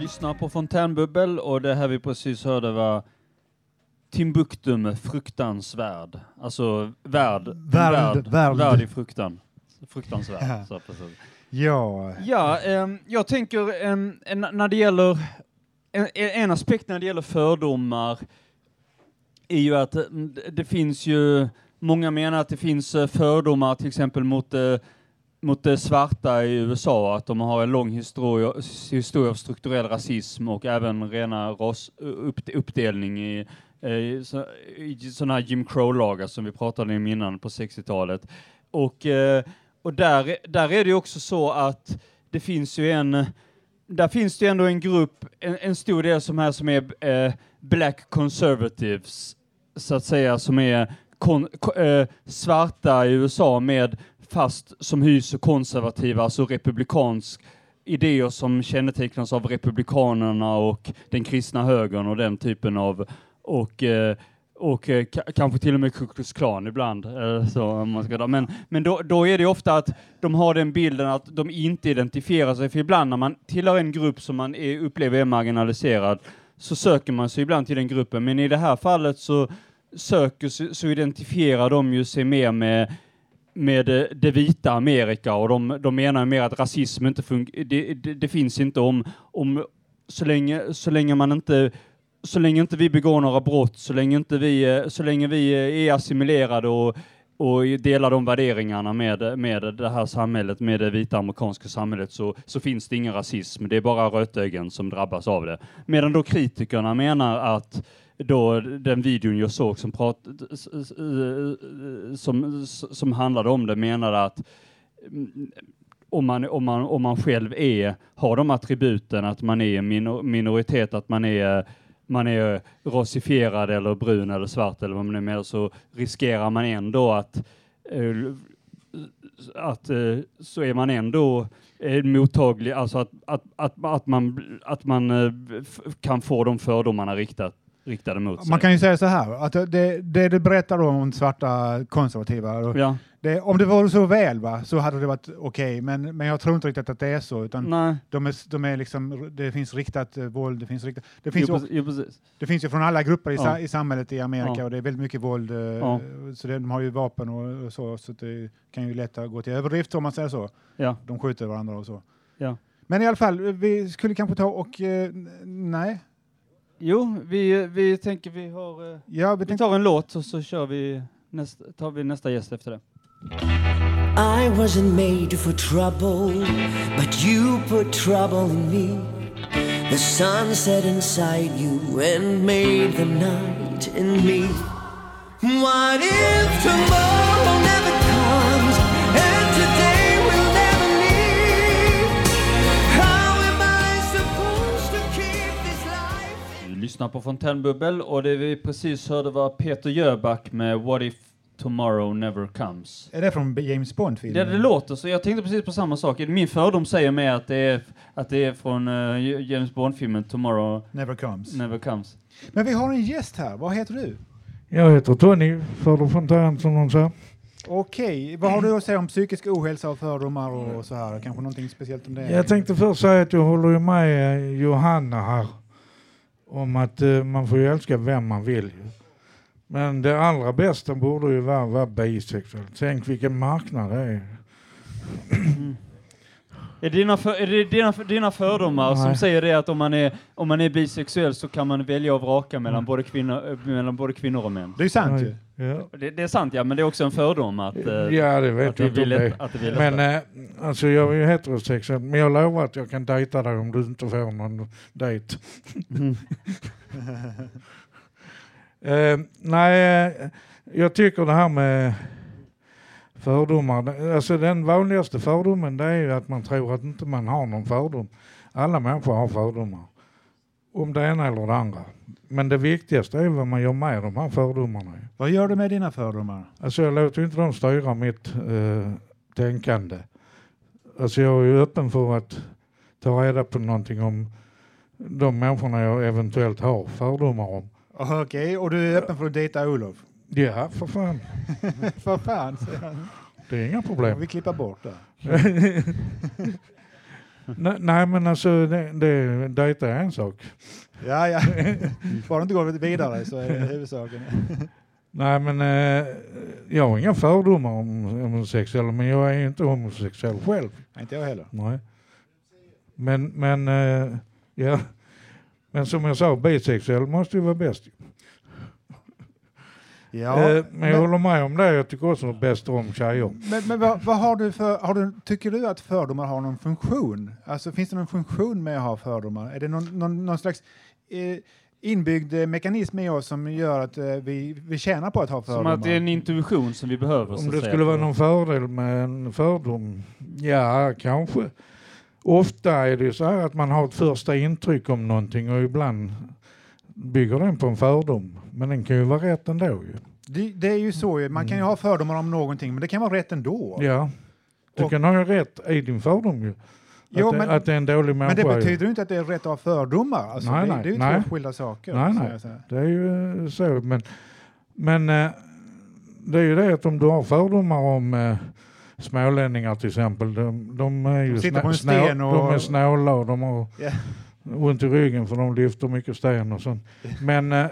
Speaker 5: Lyssnar på Fontänbubbel och det här vi precis hörde var Timbuktum fruktansvärd. Alltså värld. en
Speaker 6: Värld,
Speaker 5: värld,
Speaker 6: värld.
Speaker 5: värld i fruktan. Fruktansvärd.
Speaker 6: Ja.
Speaker 5: Så, precis.
Speaker 6: Ja,
Speaker 5: Ja, ehm, jag tänker ehm, en, när det gäller en, en aspekt när det gäller fördomar är ju att mm, det- finns ju, många menar att det finns eh, fördomar till exempel mot eh, mot det svarta i USA, att de har en lång historia, historia av strukturell rasism och även rena ras, upp, uppdelning i, Eh, så- sådana här Jim Crow-lagar som vi pratade om innan på 60-talet. Och, eh, och där, där är det ju också så att det finns ju en där finns det ju ändå en grupp, en, en stor del som här som är eh, black conservatives, så att säga, som är kon, eh, svarta i USA med fast som hyser konservativa, alltså republikansk idéer som kännetecknas av republikanerna och den kristna högern och den typen av och och eh, eh kanske till och med Ku Klux Klan ibland. eh, Så, man ska. Men, men då, då är det ofta att de har den bilden att de inte identifierar sig, för ibland när man tillhör en grupp som man är, upplever är marginaliserad, så söker man sig ibland till den gruppen. Men i det här fallet så söker, så, så identifierar de ju sig mer med med eh, det vita Amerika och de, de menar mer att rasism inte funkar, det, det, det finns inte om, om så länge, så länge man inte så länge inte vi begår några brott, så länge inte vi, eh, så länge vi eh, är assimilerade och, och delar de värderingarna med, med det här samhället, med det vita amerikanska samhället, så, så finns det ingen rasism. Det är bara rötögen som drabbas av det. Medan då kritikerna menar att då den videon jag såg som, prat, eh, som, som handlade om det menade att mm, om man, om, man, om man själv är, har de attributen att man är minor, minoritet, att man är, man är rasifierad eller brun eller svart eller vad man är med, så riskerar man ändå att, eh, att eh, så är man ändå eh, mottaglig, alltså att, att, att, att man, att man kan få de fördomarna riktat, riktade mot sig.
Speaker 6: Man kan ju säga så här, att det, det du berättar om svarta konservativa,
Speaker 5: Ja,
Speaker 6: det, om det vore så väl va, så hade det varit okej, men, men jag tror inte riktigt att det är så, utan
Speaker 5: nej.
Speaker 6: de är, de är liksom, det finns riktat eh, våld, det finns riktat, det finns,
Speaker 5: Jo,
Speaker 6: ju,
Speaker 5: precis, precis.
Speaker 6: det finns ju från alla grupper i,
Speaker 5: Ja.
Speaker 6: sa, i samhället i Amerika
Speaker 5: Ja.
Speaker 6: och det är väldigt mycket våld, eh, så det, de har ju vapen och, och så, så det kan ju lätt gå till överdrift om man säger så. De skjuter varandra och så. Men i alla fall, vi skulle kanske ta och, eh, nej,
Speaker 5: Jo, vi, vi tänker vi har... eh,
Speaker 6: ja, vi
Speaker 5: Vi tar en låt och så kör vi nästa, tar vi nästa gäst efter det.
Speaker 9: I wasn't made for trouble, but you put trouble in me. The sun set inside you and made the night in me. What if tomorrow never
Speaker 5: lyssnar på Fontänbubbel och det vi precis hörde var Peter Jöback med What if tomorrow never comes.
Speaker 6: är det från James
Speaker 5: Det,
Speaker 6: Bond-filmen?
Speaker 5: det låter så, jag tänkte precis på samma sak. Min fördom säger mig att det är, att det är från eh, James Bond-filmen Tomorrow
Speaker 6: Never comes.
Speaker 5: never comes.
Speaker 6: Men vi har en gäst här, vad heter du?
Speaker 10: Jag heter Tony Förder Fontän som de säger.
Speaker 6: Okej, vad har du att säga om psykisk ohälsa och fördomar och så här? Kanske någonting speciellt om det?
Speaker 10: Jag tänkte först säga att jag håller med Johanna här om att eh, man får ju älska vem man vill. Men det allra bästa borde ju vara att vara bisexuell. Tänk vilken marknad det är.
Speaker 5: Är det dina, för, är det dina, dina fördomar som
Speaker 10: Nej.
Speaker 5: säger det att om man, är, om man är bisexuell så kan man välja och vraka mellan, både, kvinnor, eh, mellan både kvinnor och män?
Speaker 6: Det är sant ju.
Speaker 10: Ja,
Speaker 5: Det, det är sant ja, men det är också en fördom att, eh,
Speaker 10: ja det vet
Speaker 5: att, det blir lätt, att det blir lättare.
Speaker 10: Men eh, alltså jag är ju heterosexuell, men jag lovar att jag kan dejta dig om du inte får någon dejt.
Speaker 5: Mm.
Speaker 10: Eh, nej, jag tycker det här med fördomar, alltså den vanligaste fördomen det är ju att man tror att inte man har någon fördom. Alla människor har fördomar. Om det ena eller det andra. Men det viktigaste är vad man gör med de här fördomarna.
Speaker 6: Vad gör du med dina fördomar?
Speaker 10: Alltså jag låter inte dem styra mitt eh, tänkande. Alltså jag är ju öppen för att ta reda på någonting om de människorna jag eventuellt har fördomar om.
Speaker 6: Okej, och du är öppen för att dejta Olof?
Speaker 10: Ja, för fan.
Speaker 6: För fan, säger han.
Speaker 10: Det är inga problem.
Speaker 6: vi klippa bort det?
Speaker 10: nej, men alltså det, det, dejta är en sak.
Speaker 6: Ja, ja. Bara du inte går vidare så är det huvudsaken.
Speaker 10: Nej, men eh, jag har inga fördomar om homosexuella, men jag är inte homosexuell själv.
Speaker 6: Inte jag heller.
Speaker 10: Nej. Men, men, eh, ja. men som jag sa, bisexuell måste ju vara bäst.
Speaker 6: Ja,
Speaker 10: Eh, men jag håller med om det. Jag tycker också bäst om tjejer.
Speaker 6: Men, men vad, vad har du för, har du, tycker du att fördomar har någon funktion? Alltså finns det någon funktion med att ha fördomar? Är det någon, någon, någon slags eh, inbyggd mekanism i oss som gör att eh, vi, vi tjänar på att ha fördomar?
Speaker 5: Som att det är en intuition som vi behöver.
Speaker 10: Om
Speaker 5: att
Speaker 10: det
Speaker 5: säga.
Speaker 10: skulle vara någon fördel med en fördom? Ja, kanske. Ofta är det så här att man har ett första intryck om någonting och ibland bygger den på en fördom. Men den kan ju vara rätt ändå ju.
Speaker 6: Det, det är ju så, ju. man kan ju ha fördomar om någonting men det kan vara rätt ändå.
Speaker 10: Mm. Ja. Du
Speaker 6: Och-
Speaker 10: kan ha rätt i din fördom ju. Att,
Speaker 6: Jo,
Speaker 10: det,
Speaker 6: men-
Speaker 10: att det är en dålig
Speaker 6: Men
Speaker 10: människa.
Speaker 6: det
Speaker 10: ju.
Speaker 6: betyder ju inte att det är rätt att ha fördomar. Alltså,
Speaker 10: Nej,
Speaker 6: det,
Speaker 10: nej,
Speaker 6: det är ju
Speaker 10: nej.
Speaker 6: två skilda saker.
Speaker 10: Nej,
Speaker 6: så
Speaker 10: nej.
Speaker 6: jag säger.
Speaker 10: Det är ju eh, så. Men, men eh, det är ju det att om du har fördomar om eh, smålänningar till exempel. De, de är ju
Speaker 6: De sitter på en sten och-
Speaker 10: de är snåla och de har
Speaker 6: Ja.
Speaker 10: Ont i ryggen för de lyfter mycket sten och sånt. Men eh,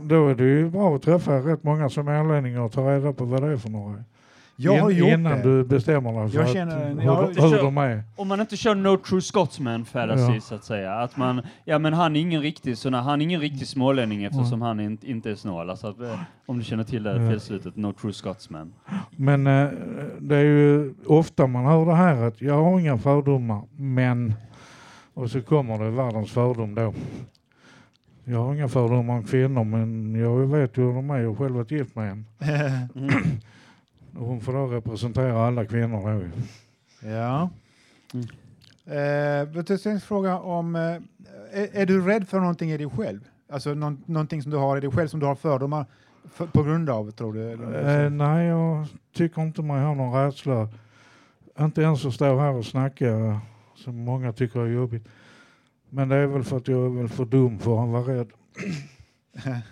Speaker 10: då är det ju bra att träffa rätt många smålänningar och ta reda på vad det är för några.
Speaker 6: Jag har
Speaker 10: In-
Speaker 6: gjort
Speaker 10: innan
Speaker 6: det.
Speaker 10: du bestämmer dig för
Speaker 6: Jag
Speaker 10: att,
Speaker 6: känner
Speaker 10: hur,
Speaker 6: jag har-
Speaker 10: hur de är.
Speaker 5: Om man inte kör no true Scotsman fallacy
Speaker 10: Ja.
Speaker 5: så att säga. Att man, ja men han är ingen riktig, så när, han är ingen riktig smålänning eftersom han inte, inte är snål. Alltså att, eh, om du känner till det
Speaker 10: Ja.
Speaker 5: felslutet, no true Scotsman.
Speaker 10: Men eh, det är ju ofta man hör det här att jag har inga fördomar, men... Och så kommer det världens fördom då. Jag har inga fördomar om kvinnor, men jag vet ju hur de är. Jag har själv varit gift med en.
Speaker 5: Mm.
Speaker 10: Och hon får då representera alla kvinnor då.
Speaker 6: Ja.
Speaker 5: Mm.
Speaker 6: Eh, jag fråga om, eh, är, är du rädd för någonting i dig själv? Alltså någon, någonting som du har i dig själv som du har fördomar för, på grund av, tror du?
Speaker 10: Eh, nej, jag tycker inte man har någon rädsla. Inte ens att stå här och snacka, som många tycker är jobbigt. Men det är väl för att jag är väl för dum för att vara rädd.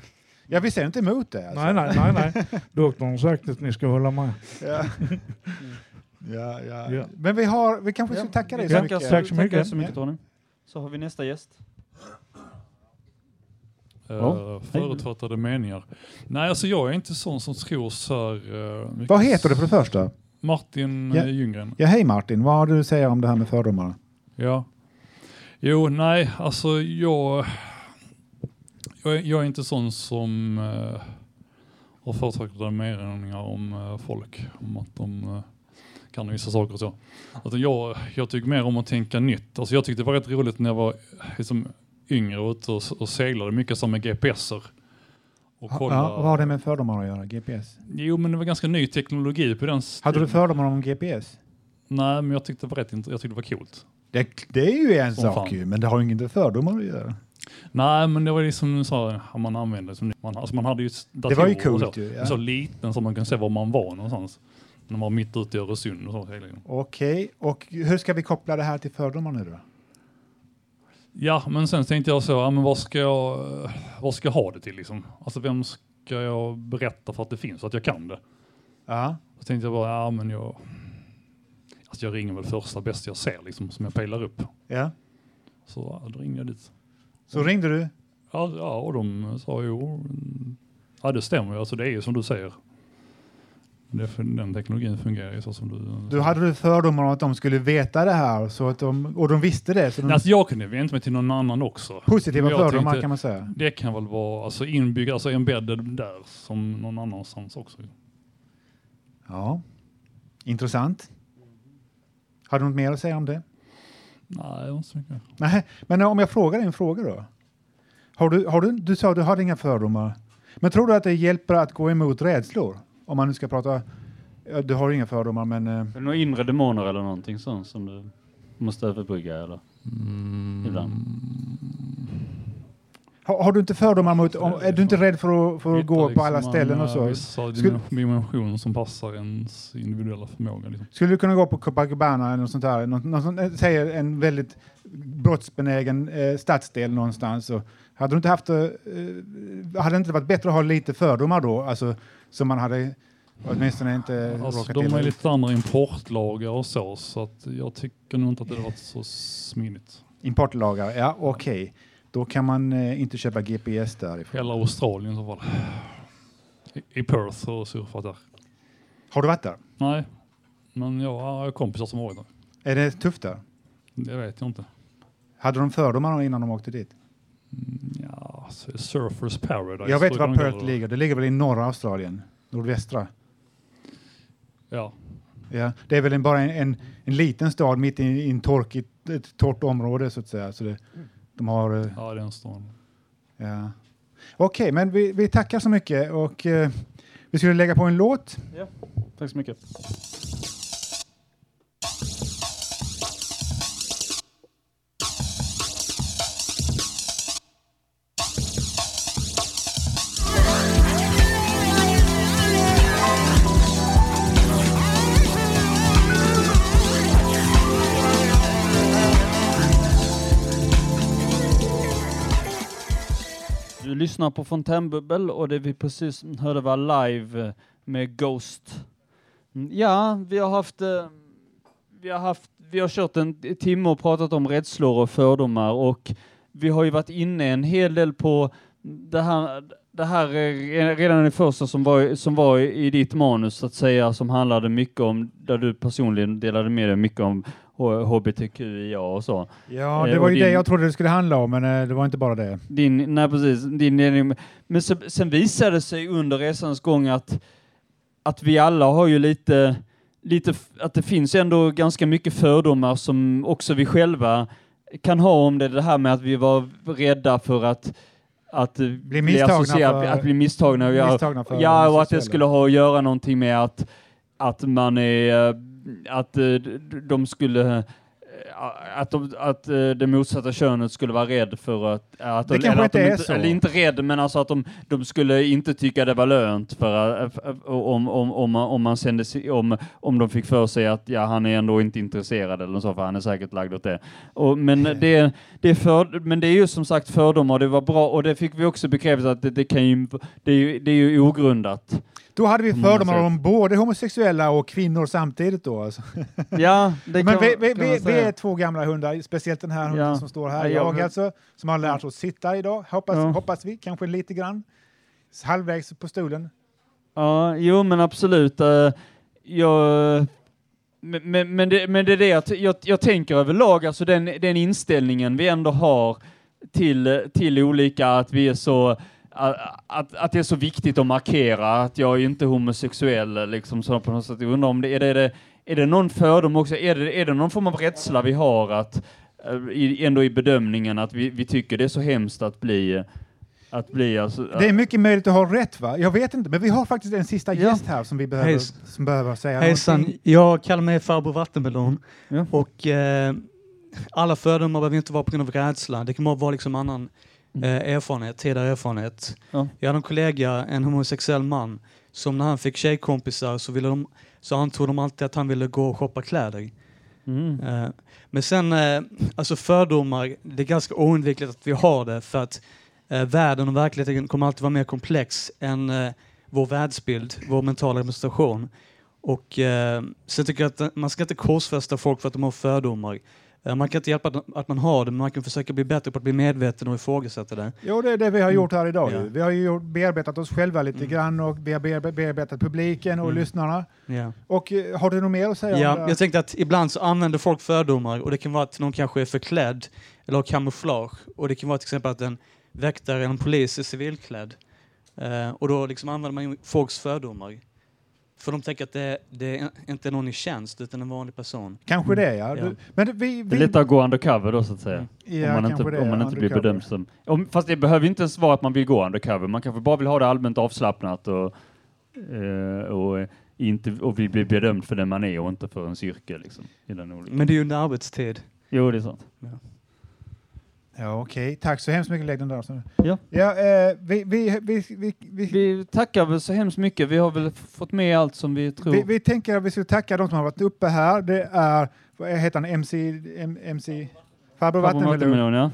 Speaker 6: ja, vi ser inte emot det. Alltså.
Speaker 10: Nej, nej, nej, nej. Doktorn har sagt att ni ska hålla med.
Speaker 6: Ja. ja, ja.
Speaker 10: Ja.
Speaker 6: Men vi, har, vi kanske ska tacka dig så mycket.
Speaker 10: tack så
Speaker 5: Tackar
Speaker 10: mycket.
Speaker 5: så mycket Tony. Så har vi nästa gäst.
Speaker 11: Uh, förutfattade meningar. Nej, alltså jag är inte sån som tror så här... mycket-
Speaker 6: Vad heter du för det första?
Speaker 11: Martin
Speaker 6: Ja.
Speaker 11: ja. Ljunggren.
Speaker 6: Ja, hej Martin. Vad har du att säga om det här med fördomar?
Speaker 11: Ja. Jo, nej, alltså jag... Jag är, jag är inte sån som uh, har förutfattade meningar om eh, folk. Om att de eh, kan vissa saker och så. Alltså jag, jag tycker mer om att tänka nytt. Alltså jag tyckte det var rätt roligt när jag var liksom, yngre och ute och, och seglade mycket som med GPSer. Och kolla-
Speaker 6: ja, vad har det med fördomar att göra? GPS?
Speaker 11: Jo, men det var ganska ny teknologi på den
Speaker 6: Hade du fördomar om GPS?
Speaker 11: Nej, men jag tyckte det var rätt jag tyckte det var coolt.
Speaker 6: Det, det är ju en
Speaker 11: Som
Speaker 6: sak
Speaker 11: fan.
Speaker 6: ju, men det har ju inget med fördomar att göra.
Speaker 11: Nej, men det var liksom sa, ja, man använde som man, alltså man hade ju datorer
Speaker 6: var ju coolt
Speaker 11: så.
Speaker 6: ju, ja.
Speaker 11: Så liten så man kunde se var man var någonstans. När man var mitt ute i Öresund och så.
Speaker 6: Okej, och hur ska vi koppla det här till fördomar nu då?
Speaker 11: Ja, men sen tänkte jag så, ja, men vad ska jag, vad ska jag ha det till liksom? Alltså vem ska jag berätta för att det finns, så att jag kan det?
Speaker 6: Ja.
Speaker 11: Så tänkte jag bara, ja men jag, alltså jag ringer väl första bästa jag ser liksom, som jag pejlar upp.
Speaker 6: ja.
Speaker 11: Så ja, då ringde jag dit.
Speaker 6: Så ringde du?
Speaker 11: Ja, ja och de sa jo, ja det stämmer ju, alltså det är ju som du säger. Det, för den teknologin fungerar ju så som du...
Speaker 6: Då hade du fördomar om att de skulle veta det här så att de, och de visste det. Så de,
Speaker 11: Alltså jag kunde vänta mig till någon annan också.
Speaker 6: positiva
Speaker 11: jag
Speaker 6: fördomar
Speaker 11: tänkte,
Speaker 6: kan man säga.
Speaker 11: Det kan väl vara alltså inbyggd, alltså embedded där som någon annanstans också.
Speaker 6: Ja. Intressant. Har du något mer att säga om det?
Speaker 11: Nej, inte så mycket.
Speaker 6: Nej, men om jag frågar dig en fråga då. Har du, har du, du sa att du hade inga fördomar. Men tror du att det hjälper att gå emot rädslor? Om man nu ska prata... ja, Du har inga fördomar, men... eh,
Speaker 5: Är det några inre demoner eller någonting sånt som du måste överbrygga eller? Ibland.
Speaker 6: Har, har du inte fördomar mot... Om, är du inte rädd för att, för att gå på alla
Speaker 11: liksom
Speaker 6: ställen och så?
Speaker 11: Vissa
Speaker 6: Skulle,
Speaker 11: dimensioner som passar ens individuella förmåga. Liksom.
Speaker 6: skulle du kunna gå på Copacabana eller något sånt där? Sånt, eh, säger en väldigt brottsbenägen eh, stadsdel någonstans. Och hade du inte haft... Eh, hade det inte varit bättre att ha lite fördomar då? Alltså, så man hade åtminstone inte
Speaker 11: Alltså,
Speaker 6: råkat
Speaker 11: de är lite andra importlagar och så, så att jag tycker nog inte att det varit så smidigt.
Speaker 6: Importlagar, ja okej. Då kan man eh, inte köpa GPS därifrån.
Speaker 11: Hela Australien i så fall. I, i Perth och surfat där.
Speaker 6: Har du varit där?
Speaker 11: Nej, men jag har kompisar som har varit där.
Speaker 6: Är det tufft där?
Speaker 11: Det vet jag inte.
Speaker 6: Hade de fördomar innan de åkte dit?
Speaker 11: Mm, Ja, alltså, Surfers Paradise.
Speaker 6: Jag vet var Perth
Speaker 11: det.
Speaker 6: ligger. Det ligger väl i norra Australien? Nordvästra?
Speaker 11: Ja.
Speaker 6: Ja, det är väl en, bara en, en, en liten stad mitt i, i en torkigt, ett torrt område så att säga. Så det, de har... eh,
Speaker 11: Ja, den stan.
Speaker 6: Ja. Okej, men vi, vi tackar så mycket och eh, vi skulle lägga på en låt.
Speaker 5: Tack så mycket. Lyssnar på Fontänbubbel och det vi precis hörde var live eh, med Ghost. Mm, ja, vi har haft, eh, vi har haft, vi har kört en timme och pratat om rädslor och fördomar och vi har ju varit inne en hel del på det här, det här eh, redan i första som var, som var i ditt manus så att säga, som handlade mycket om, där du personligen delade med dig mycket om HBTQIA och så.
Speaker 6: Ja,
Speaker 5: Eh,
Speaker 6: det var
Speaker 5: och
Speaker 6: ju
Speaker 5: din-
Speaker 6: det jag trodde det skulle handla om, men eh, det var inte bara det.
Speaker 5: Din, nej precis, din, din, men sen, sen visade det sig under resans gång att, att vi alla har ju lite, lite, att det finns ändå ganska mycket fördomar som också vi själva kan ha om det, det här med att vi var rädda för att att bli,
Speaker 6: misstagna
Speaker 5: associerad-
Speaker 6: för-
Speaker 5: att bli misstagna. Ja,
Speaker 6: misstagna
Speaker 5: ja, och att det skulle ha att göra någonting med att, att man är, eh, att eh, de skulle eh, att, de, att eh, det motsatta könet skulle vara rädd för att... att
Speaker 6: Det
Speaker 5: de,
Speaker 6: kanske inte
Speaker 5: de
Speaker 6: är
Speaker 5: inte,
Speaker 6: så.
Speaker 5: Eller inte rädd, men alltså att de, de skulle inte tycka det var lönt för, om, om, om, om, man sände, sig- om, om de fick för sig att ja, han är ändå inte intresserad eller så, för han är säkert lagd åt det. Och, men, det, det är för, men det är ju som sagt fördomar, det var bra, och det fick vi också bekräftat att det, det, kan ju, det, är ju, det är ju ogrundat.
Speaker 6: Då hade vi fördomar om både homosexuella och kvinnor samtidigt då. Alltså.
Speaker 5: Ja, det
Speaker 6: Men
Speaker 5: kan-
Speaker 6: vi, vi,
Speaker 5: kan
Speaker 6: vi, vi är två gamla hundar, speciellt den här hunden
Speaker 5: Ja.
Speaker 6: som står här.
Speaker 5: Ja, jag-
Speaker 6: alltså, som har lärt oss sitta idag, hoppas,
Speaker 5: Ja.
Speaker 6: hoppas vi, kanske lite grann. Halvvägs på stolen.
Speaker 5: Ja, jo men absolut. eh, jag, men, men, men, det, men det är det att jag, jag tänker överlag, alltså den, den inställningen vi ändå har till, till olika, att vi är så att, att, att det är så viktigt att markera att jag är inte homosexuell, liksom så på något sätt. Jag undrar om det är det, är det, är det någon fördom också, är det, är det någon form av rädsla vi har att eh, i, ändå i bedömningen att vi, vi tycker det är så hemskt att bli att bli alltså,
Speaker 6: Det är mycket möjligt att ha rätt va? Jag vet inte, men vi har faktiskt en sista gäst här som vi behöver,
Speaker 12: Hejs.
Speaker 6: som behöver säga
Speaker 12: Hejsan,
Speaker 6: någonting.
Speaker 12: jag kallar mig farbror Vattenmelon. Och eh, alla fördomar behöver inte vara på grund av rädsla. Det kan vara liksom annan eh, erfarenhet, tidigare erfarenhet.
Speaker 5: Ja.
Speaker 12: Jag hade en kollega, en homosexuell man, som när han fick tjejkompisar så, ville de, så antog de alltid att han ville gå och shoppa kläder.
Speaker 5: Mm.
Speaker 12: Eh, men sen, eh, alltså fördomar, det är ganska oundvikligt att vi har det för att eh, världen och verkligheten kommer alltid vara mer komplex än eh, vår världsbild, vår mentala representation. Och eh, sen tycker jag att man ska inte korsfästa folk för att de har fördomar. Eh, man kan inte hjälpa att, man har det, men man kan försöka bli bättre på att bli medveten och ifrågasätta det.
Speaker 6: Jo, det är det vi har gjort här idag. Ju. Vi har ju bearbetat oss själva lite grann och vi har bearbe- bearbetat publiken och
Speaker 12: Mm.
Speaker 6: lyssnarna.
Speaker 12: Ja.
Speaker 6: Och eh, har du något mer att säga?
Speaker 12: Ja, jag tänkte att ibland så använder folk fördomar och det kan vara att någon kanske är förklädd eller har kamouflage och det kan vara till exempel att en väktare eller en polis är civilklädd. Eh, och då liksom använder man folks fördomar. För de tänker att det, det är inte är någon i tjänst utan en vanlig person.
Speaker 6: Kanske det ja. Du, men vi,
Speaker 5: Det är
Speaker 6: vi,
Speaker 5: lättare att gå undercover då så att säga.
Speaker 6: Ja,
Speaker 5: om man inte,
Speaker 6: det,
Speaker 5: om man inte blir bedömd som... Om, fast det behöver inte ens vara att man vill gå undercover. Man kanske bara vill ha det allmänt avslappnat och, eh, och, inte, och vill bli bedömd för den man är och inte för en yrke. Liksom.
Speaker 12: Men det är ju under arbetstid.
Speaker 5: Jo, det är sant.
Speaker 6: Ja, okej. Tack så hemskt mycket Legend Larsson.
Speaker 5: Ja.
Speaker 6: Ja, eh, vi, vi, vi, vi, vi,
Speaker 5: Vi tackar väl så hemskt mycket. Vi har väl fått med allt som vi tror.
Speaker 6: vi, vi tänker att vi ska tacka de som har varit uppe här. Det är, vad heter han, MC, M, MC Farbror
Speaker 5: Farbror
Speaker 6: Vattenmelon.
Speaker 5: Vattenmelon, ja.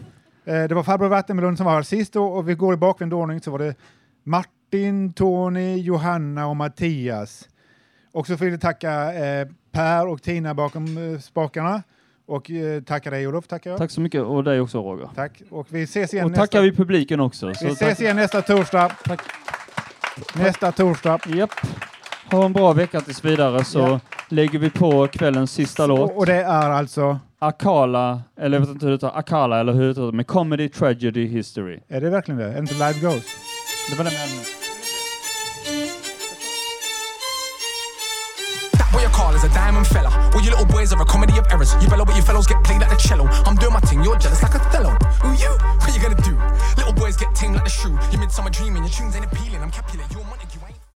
Speaker 6: Eh, Det var farbror Vattenmelon som var här sist då, och vi går i bakvänd ordning så var det Martin, Tony, Johanna och Mattias. Och så vill vi tacka eh, Per och Tina bakom eh, spakarna. Och eh, tacka dig Olof, tackar jag.
Speaker 5: Tack så mycket och dig också Roger.
Speaker 6: Tack. Och vi ses igen
Speaker 5: Och
Speaker 6: nästa...
Speaker 5: tackar vi publiken också.
Speaker 6: Vi ses
Speaker 5: tack.
Speaker 6: igen nästa torsdag.
Speaker 5: Tack.
Speaker 6: Nästa torsdag.
Speaker 5: Japp. Ha en bra vecka tills vidare så
Speaker 6: Ja.
Speaker 5: lägger vi på kvällens sista låt.
Speaker 6: Och, det är alltså,
Speaker 5: Akala, eller jag vet inte hur det uttalas, Akala eller hur det uttalas, med Comedy Tragedy History.
Speaker 6: är det verkligen det? Är det inte Live Ghost?
Speaker 5: Det var det
Speaker 13: diamond fella. All you little boys are a comedy of errors. You bellow, but your fellows get played like the cello. I'm doing my thing, you're jealous like Othello. Who you? What you gonna do? Little boys get ting like the shoe. Your midsummer dreaming, your tunes ain't appealing. I'm Capulet, you're Monte